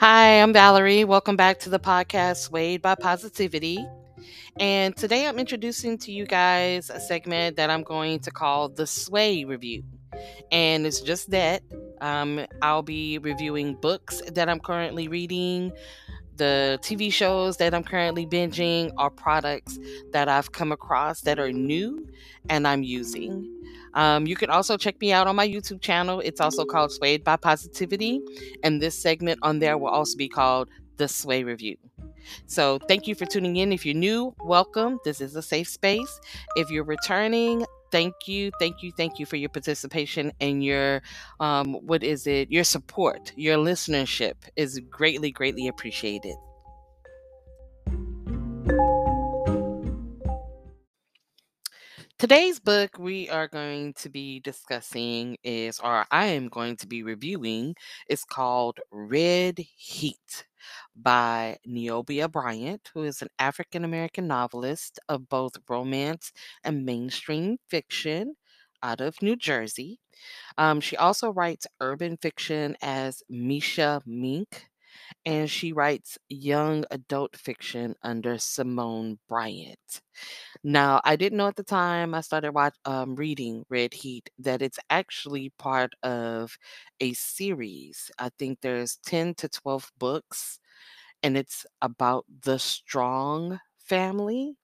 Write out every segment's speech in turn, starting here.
Hi, I'm Valerie. Welcome back to the podcast Swayed by Positivity. And today I'm introducing to you guys a segment that I'm going to call the Sway Review. And it's just that um, I'll be reviewing books that I'm currently reading, the TV shows that I'm currently binging, or products that I've come across that are new and I'm using. Um, you can also check me out on my YouTube channel. It's also called Swayed by Positivity. And this segment on there will also be called The Sway Review. So thank you for tuning in. If you're new, welcome. This is a safe space. If you're returning, thank you, thank you, thank you for your participation and your, um, what is it? Your support, your listenership is greatly, greatly appreciated. Today's book we are going to be discussing is, or I am going to be reviewing, is called Red Heat by Niobia Bryant, who is an African American novelist of both romance and mainstream fiction out of New Jersey. Um, she also writes urban fiction as Meesha Mink, and she writes young adult fiction under Simone Bryant. Now, I didn't know at the time I started watch, um, reading Red Heat that it's actually part of a series. I think there's 10 to 12 books, and it's about the Strong family.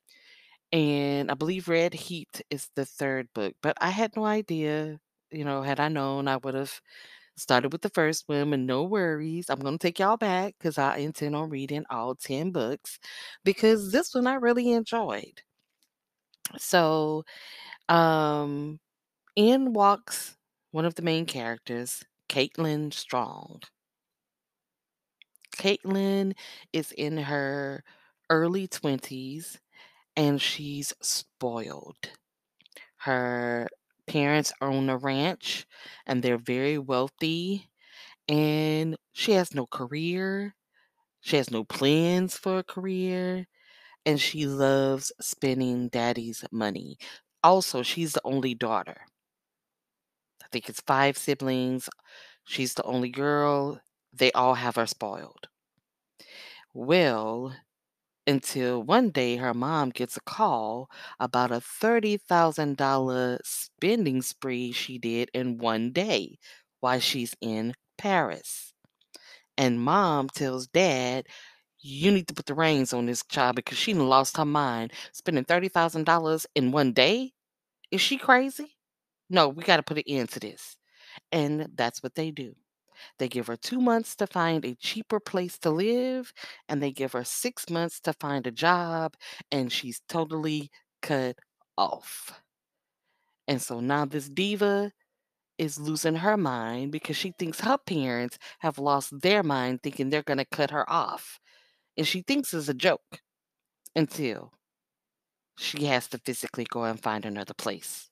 And I believe Red Heat is the third book, but I had no idea. You know, had I known, I would have started with the first one, and no worries. I'm going to take y'all back because I intend on reading all 10 books because this one I really enjoyed. So, um, in walks one of the main characters, Caitlin Strong. Caitlin is in her early 20s and she's spoiled. Her parents own a ranch and they're very wealthy, and she has no career. She has no plans for a career, and she loves spending daddy's money. Also, she's the only daughter. I think it's five siblings. She's the only girl. They all have her spoiled. Well, until one day her mom gets a call about a $30,000 spending spree she did in one day while she's in Paris. And mom tells dad, you need to put the reins on this child because she lost her mind spending $30,000 in one day. Is she crazy? No, we got to put an end to this. And that's what they do. They give her two months to find a cheaper place to live, and they give her six months to find a job, and she's totally cut off. And so now this diva is losing her mind because she thinks her parents have lost their mind thinking they're going to cut her off. And she thinks it's a joke until she has to physically go and find another place.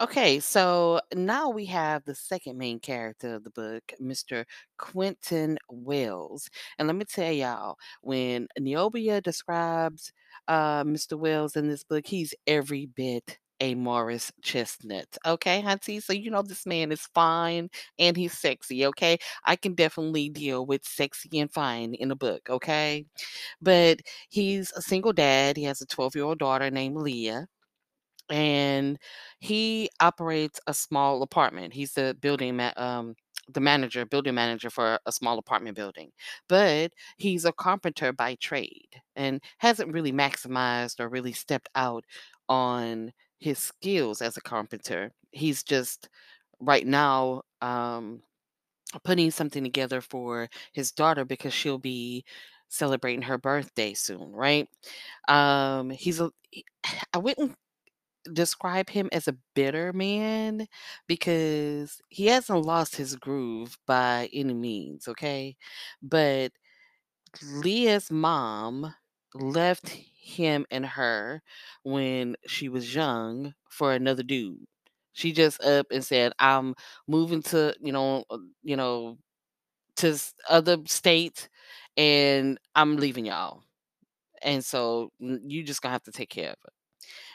Okay, so now we have the second main character of the book, Mr. Quentin Wells. And let me tell y'all, when Niobia describes uh, Mr. Wells in this book, he's every bit a Morris Chestnut. Okay, Hunty? So you know this man is fine and he's sexy, okay? I can definitely deal with sexy and fine in a book, okay? But he's a single dad. He has a 12 year old daughter named Leah and he operates a small apartment. He's the building ma- um the manager, building manager for a small apartment building. But he's a carpenter by trade and hasn't really maximized or really stepped out on his skills as a carpenter. He's just right now um putting something together for his daughter because she'll be celebrating her birthday soon, right? Um he's a I wouldn't describe him as a bitter man because he hasn't lost his groove by any means, okay? But Leah's mom left him and her when she was young for another dude. She just up and said, "I'm moving to, you know, uh, you know, to other states and I'm leaving y'all." And so you just gonna have to take care of it.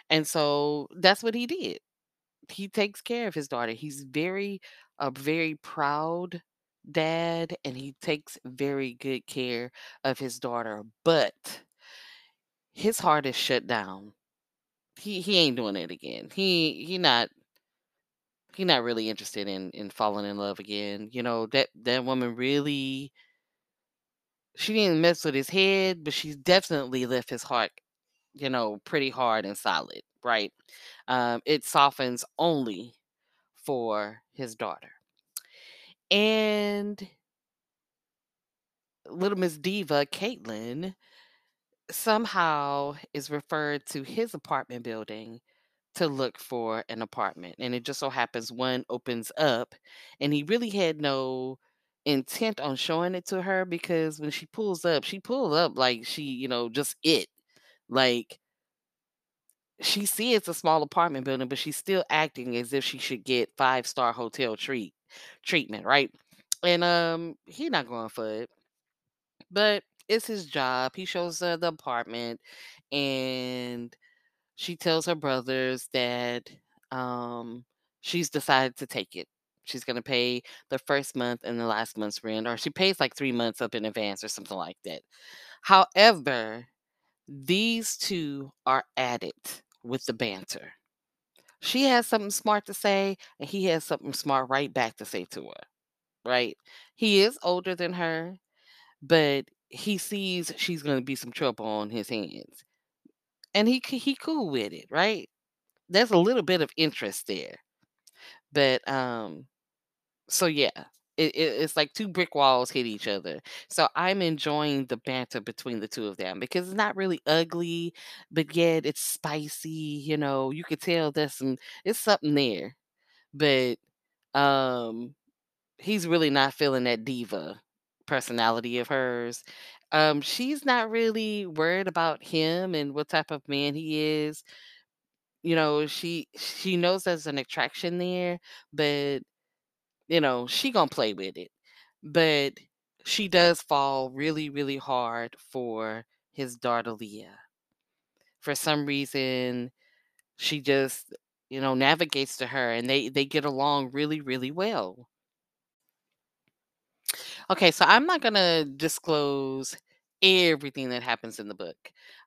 And so that's what he did. he takes care of his daughter. He's very a very proud dad, and he takes very good care of his daughter, but his heart is shut down. He he ain't doing it again. He he not he not really interested in in falling in love again. You know, that that woman really she didn't mess with his head, but she's definitely left his heart, you know, pretty hard and solid, right? Um, it softens only for his daughter. And little Miss Diva, Caitlin, somehow is referred to his apartment building to look for an apartment. And it just so happens one opens up, and he really had no intent on showing it to her because when she pulls up, she pulls up like she, you know, just it. Like she sees it's a small apartment building, but she's still acting as if she should get five star hotel treat treatment, right? And um, he not going for it. But it's his job. He shows her the apartment and she tells her brothers that um she's decided to take it. She's gonna pay the first month and the last month's rent, or she pays like three months up in advance or something like that. However, these two are at it with the banter. She has something smart to say, and he has something smart right back to say to her, right? He is older than her, but he sees she's gonna be some trouble on his hands. And he he cool with it, right? There's a little bit of interest there. But, um, so yeah, it, it it's like two brick walls hit each other. So I'm enjoying the banter between the two of them because it's not really ugly, but yet it's spicy. You know, you could tell there's some it's something there. But um, he's really not feeling that diva personality of hers. Um, she's not really worried about him and what type of man he is. You know, she she knows there's an attraction there, but you know, she gonna play with it. But she does fall really, really hard for his daughter Leah. For some reason, she just, you know, navigates to her and they they get along really, really well. Okay, so I'm not gonna disclose everything that happens in the book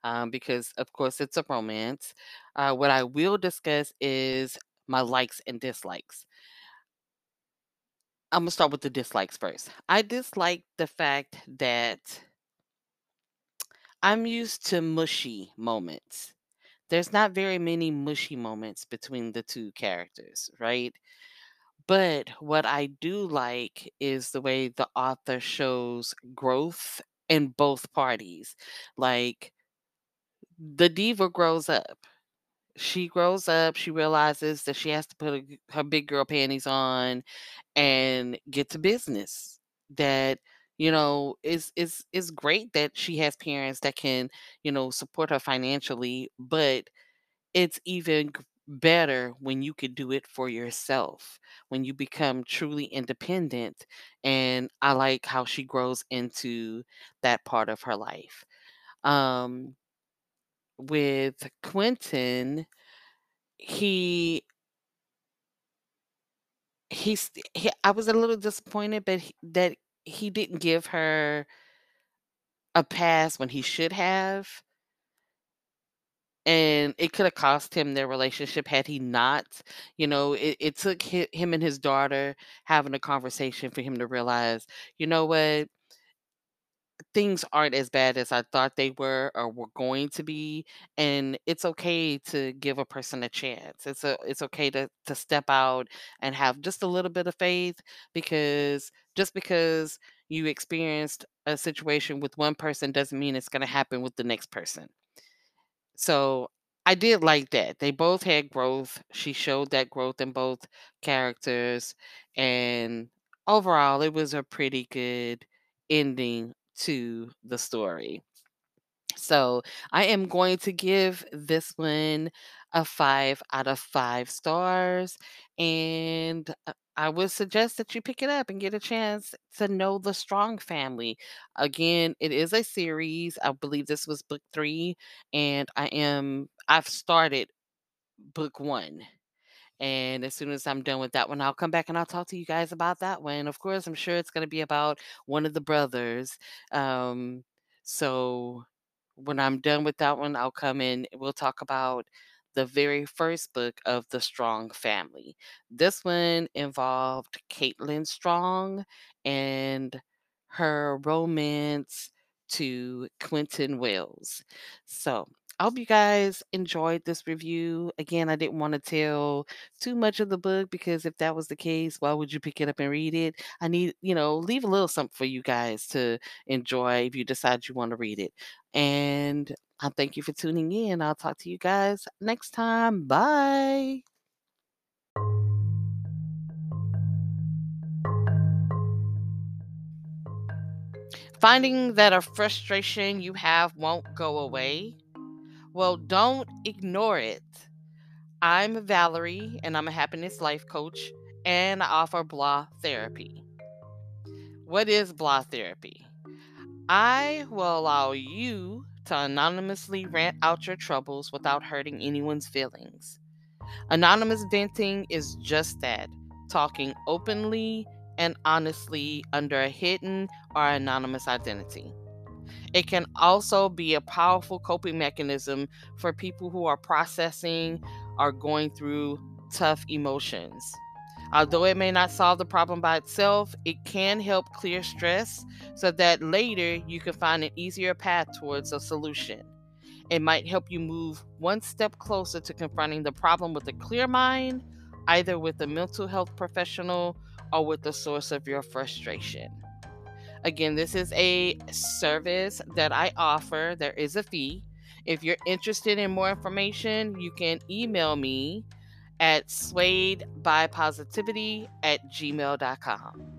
um, because, of course, it's a romance. Uh, what I will discuss is my likes and dislikes. I'm gonna start with the dislikes first. I dislike the fact that I'm used to mushy moments. There's not very many mushy moments between the two characters, right? But what I do like is the way the author shows growth in both parties. Like the diva grows up. She grows up, she realizes that she has to put a her big girl panties on and get to business. That, you know, is is is great that she has parents that can, you know, support her financially, but it's even better when you could do it for yourself, when you become truly independent, and I like how she grows into that part of her life. Um, with Quentin, he he's he I was a little disappointed, but he that he didn't give her a pass when he should have. And it coulda cost him their relationship had he not. You know, it it took him and his daughter having a conversation for him to realize, "You know what? Things aren't as bad as I thought they were or were going to be, and it's okay to give a person a chance. It's a it's okay to to step out and have just a little bit of faith because just because you experienced a situation with one person doesn't mean it's gonna happen with the next person." So, I did like that. They both had growth. She showed that growth in both characters, and overall, it was a pretty good ending to the story. So, I am going to give this one a 5 out of 5 stars, and, uh, I would suggest that you pick it up and get a chance to know the Strong family. Again, it is a series. I believe this was book 3, and I am I've started book 1, And as soon as I'm done with that one, I'll come back and I'll talk to you guys about that one. Of course, I'm sure it's going to be about one of the brothers. Um, so when I'm done with that one, I'll come in. We'll talk about the very first book of the Strong family. This one involved Caitlin Strong and her romance to Quentin Wells. So I hope you guys enjoyed this review. Again, I didn't want to tell too much of the book because if that was the case, why would you pick it up and read it? I need, you know, leave a little something for you guys to enjoy if you decide you want to read it. And I thank you for tuning in. I'll talk to you guys next time. Bye. Finding that a frustration you have won't go away? Well, mm-hmm. don't ignore it. I'm Valerie, and I'm a happiness life coach, and I offer blah therapy. What is blah therapy? I will allow you to anonymously rant out your troubles without hurting anyone's feelings. Anonymous venting is just that talking openly and honestly under a hidden or anonymous identity. It can also be a powerful coping mechanism for people who are processing or going through tough emotions. Although it may not solve the problem by itself, it can help clear stress so that later you can find an easier path towards a solution. It might help you move one step closer to confronting the problem with a clear mind, either with a mental health professional or with the source of your frustration. Again, this is a service that I offer. There is a fee. If you're interested in more information, you can email me at swayedbypositivity at gmail.com.